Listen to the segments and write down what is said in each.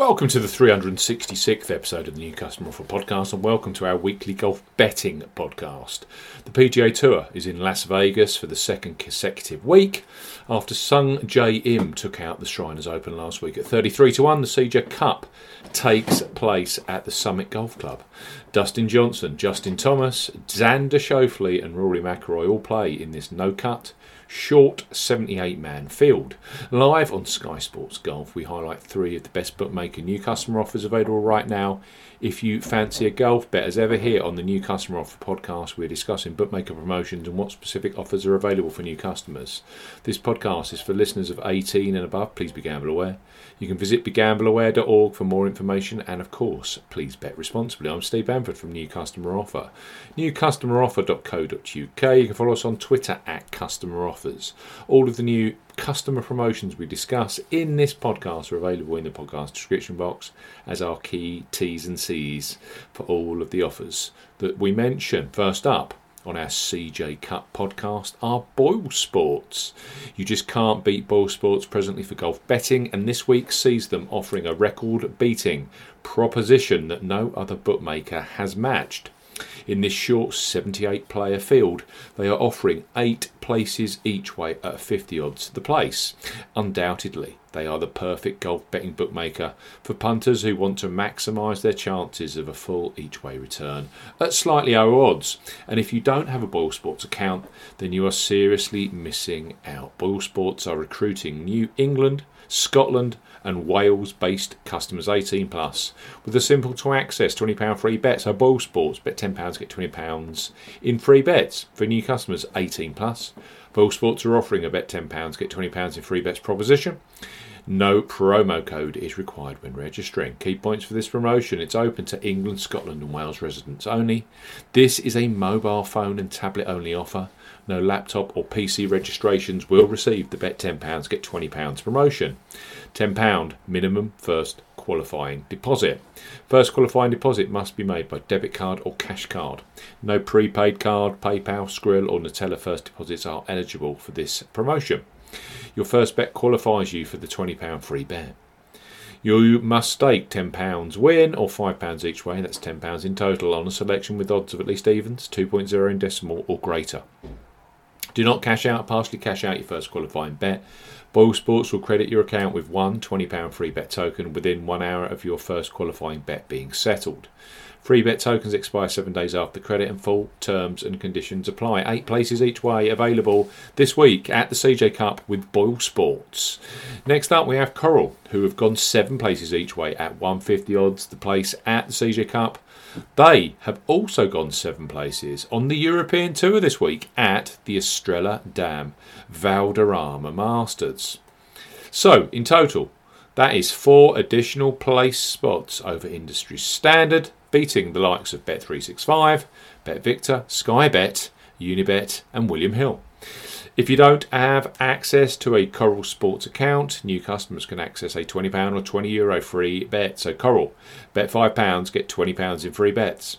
Welcome to the 366th episode of the New Customer Offer Podcast, and welcome to our weekly golf betting podcast. The PGA Tour is in Las Vegas for the second consecutive week after Sungjae Im took out the Shriners Open last week at 33 to 1. The CJ Cup takes place at the Summit Golf Club. Dustin Johnson, Justin Thomas, Xander Schauffele, and Rory McIlroy all play in this no cut short 78 man field. Live on Sky Sports Golf, we highlight three of the best bookmaker new customer offers available right now. If you fancy a golf bet, as ever here on the New Customer Offer podcast, we're discussing bookmaker promotions and what specific offers are available for new customers. This podcast is for listeners of 18 and above. Please be gamble aware. You can visit begambleaware.org for more information, and of course, please bet responsibly. I'm Steve Bamford from New Customer Offer. Newcustomeroffer.co.uk. You can follow us on Twitter at Customer Offers. All of the new customer promotions we discuss in this podcast are available in the podcast description box as our key T's and C's for all of the offers that we mention. First up, on our CJ Cup podcast are Boyle Sports. You just can't beat Boyle Sports presently for golf betting, and this week sees them offering a record beating proposition that no other bookmaker has matched. In this short 78 player field, they are offering 8 places each way at 50 odds the place. Undoubtedly, they are the perfect golf betting bookmaker for punters who want to maximise their chances of a full each way return at slightly lower odds. And if you don't have a Boyle Sports account, then you are seriously missing out. Boyle Sports are recruiting New England, Scotland, and Wales based customers 18 plus with a simple to access £20 free bet. So Boyle Sports bet £10 get £20 in free bets for new customers 18 plus. Boyle Sports are offering a bet £10 get £20 in free bets proposition. No promo code is required when registering. Key points for this promotion it's open to England, Scotland, and Wales residents only. This is a mobile phone and tablet only offer. No laptop or PC registrations will receive the bet £10 get £20 promotion. £10 minimum first qualifying deposit. First qualifying deposit must be made by debit card or cash card. No prepaid card, PayPal, Skrill, or Neteller first deposits are eligible for this promotion. Your first bet qualifies you for the £20 free bet. You must stake £10 win or £5 each way, that's £10 in total, on a selection with odds of at least evens, 2.0 in decimal or greater. Do not cash out, partially cash out your first qualifying bet. Boyle Sports will credit your account with one £20 free bet token within one hour of your first qualifying bet being settled. Free bet tokens expire seven days after credit and full terms and conditions apply. Eight places each way available this week at the CJ Cup with Boyle Sports. Next up, we have Coral, who have gone seven places each way at 150 odds. The place at the CJ Cup. They have also gone seven places on the European Tour this week at the Estrella Damm Valderrama Masters. So, in total, that is four additional place spots over industry standard beating the likes of Bet365, BetVictor, Skybet, Unibet, and William Hill. If you don't have access to a Coral Sports account, new customers can access a £20 or €20 Euro free bet. So, Coral, bet £5, get £20 in free bets.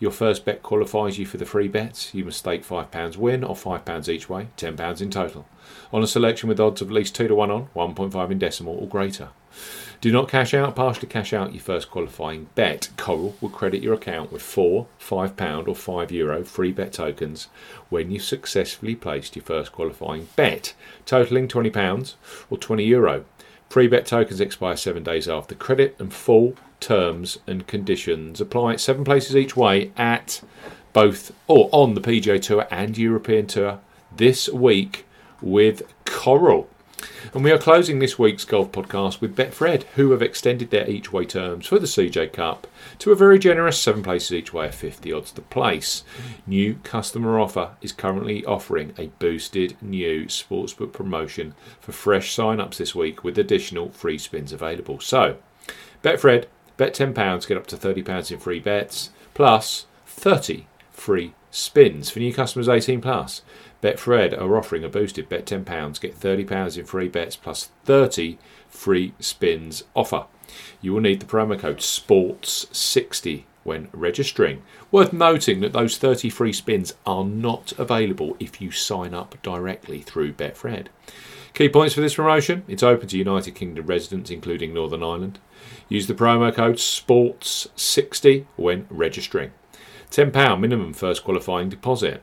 Your first bet qualifies you for the free bets. You must stake £5 win or £5 each way, £10 in total, on a selection with odds of at least 2 to 1 on, 1.5 in decimal or greater. Do not cash out, partially cash out your first qualifying bet. Coral will credit your account with four £5 or €5 Euro free bet tokens when you successfully placed your first qualifying bet, totaling £20 or €20 Euro. Free bet tokens expire seven days after credit and full terms and conditions apply. Seven places each way at both or on the PGA Tour and European Tour this week with Coral. And we are closing this week's golf podcast with Betfred, who have extended their each way terms for the CJ Cup to a very generous seven places each way at 50 odds to place. New customer offer is currently offering a boosted new sportsbook promotion for fresh sign ups this week with additional free spins available. So, Betfred Bet £10, get up to £30 in free bets, plus 30 free spins for new customers 18 plus. Betfred are offering a boosted bet £10, get £30 in free bets plus 30 free spins offer. You will need the promo code SPORTS60 when registering. Worth noting that those 30 free spins are not available if you sign up directly through Betfred. Key points for this promotion it's open to United Kingdom residents, including Northern Ireland. Use the promo code SPORTS60 when registering. £10 minimum first qualifying deposit.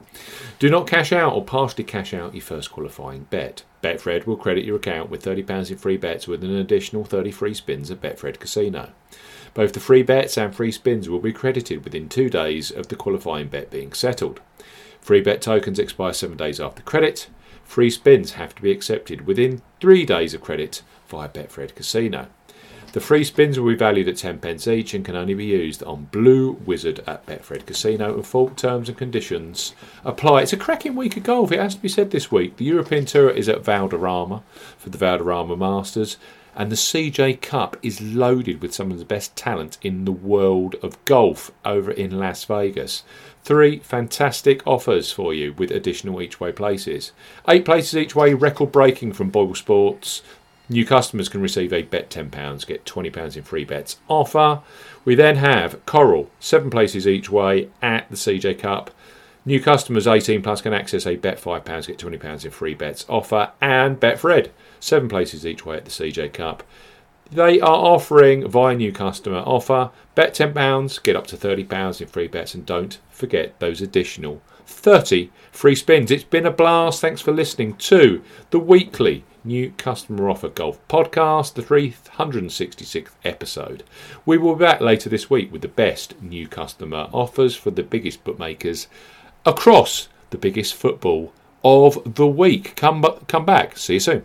Do not cash out or partially cash out your first qualifying bet. Betfred will credit your account with £30 in free bets with an additional 30 free spins at Betfred Casino. Both the free bets and free spins will be credited within two days of the qualifying bet being settled. Free bet tokens expire seven days after credit. Free spins have to be accepted within three days of credit via Betfred Casino. The free spins will be valued at 10 pence each and can only be used on Blue Wizard at Betfred Casino and full terms and conditions apply. It's a cracking week of golf, it has to be said this week. The European Tour is at Valderrama for the Valderrama Masters and the CJ Cup is loaded with some of the best talent in the world of golf over in Las Vegas. Three fantastic offers for you with additional each way places. Eight places each way, record breaking from Boyle Sports. New customers can receive a bet £10, get £20 in free bets offer. We then have Coral, seven places each way at the CJ Cup. New customers 18 plus can access a bet £5, get £20 in free bets offer. And Betfred, seven places each way at the CJ Cup. They are offering via new customer offer bet £10, get up to £30 in free bets, and don't forget those additional 30 free spins. It's been a blast. Thanks for listening to the weekly new customer offer golf podcast, the 366th episode. We will be back later this week with the best new customer offers for the biggest bookmakers across the biggest football of the week. Come, come back. See you soon.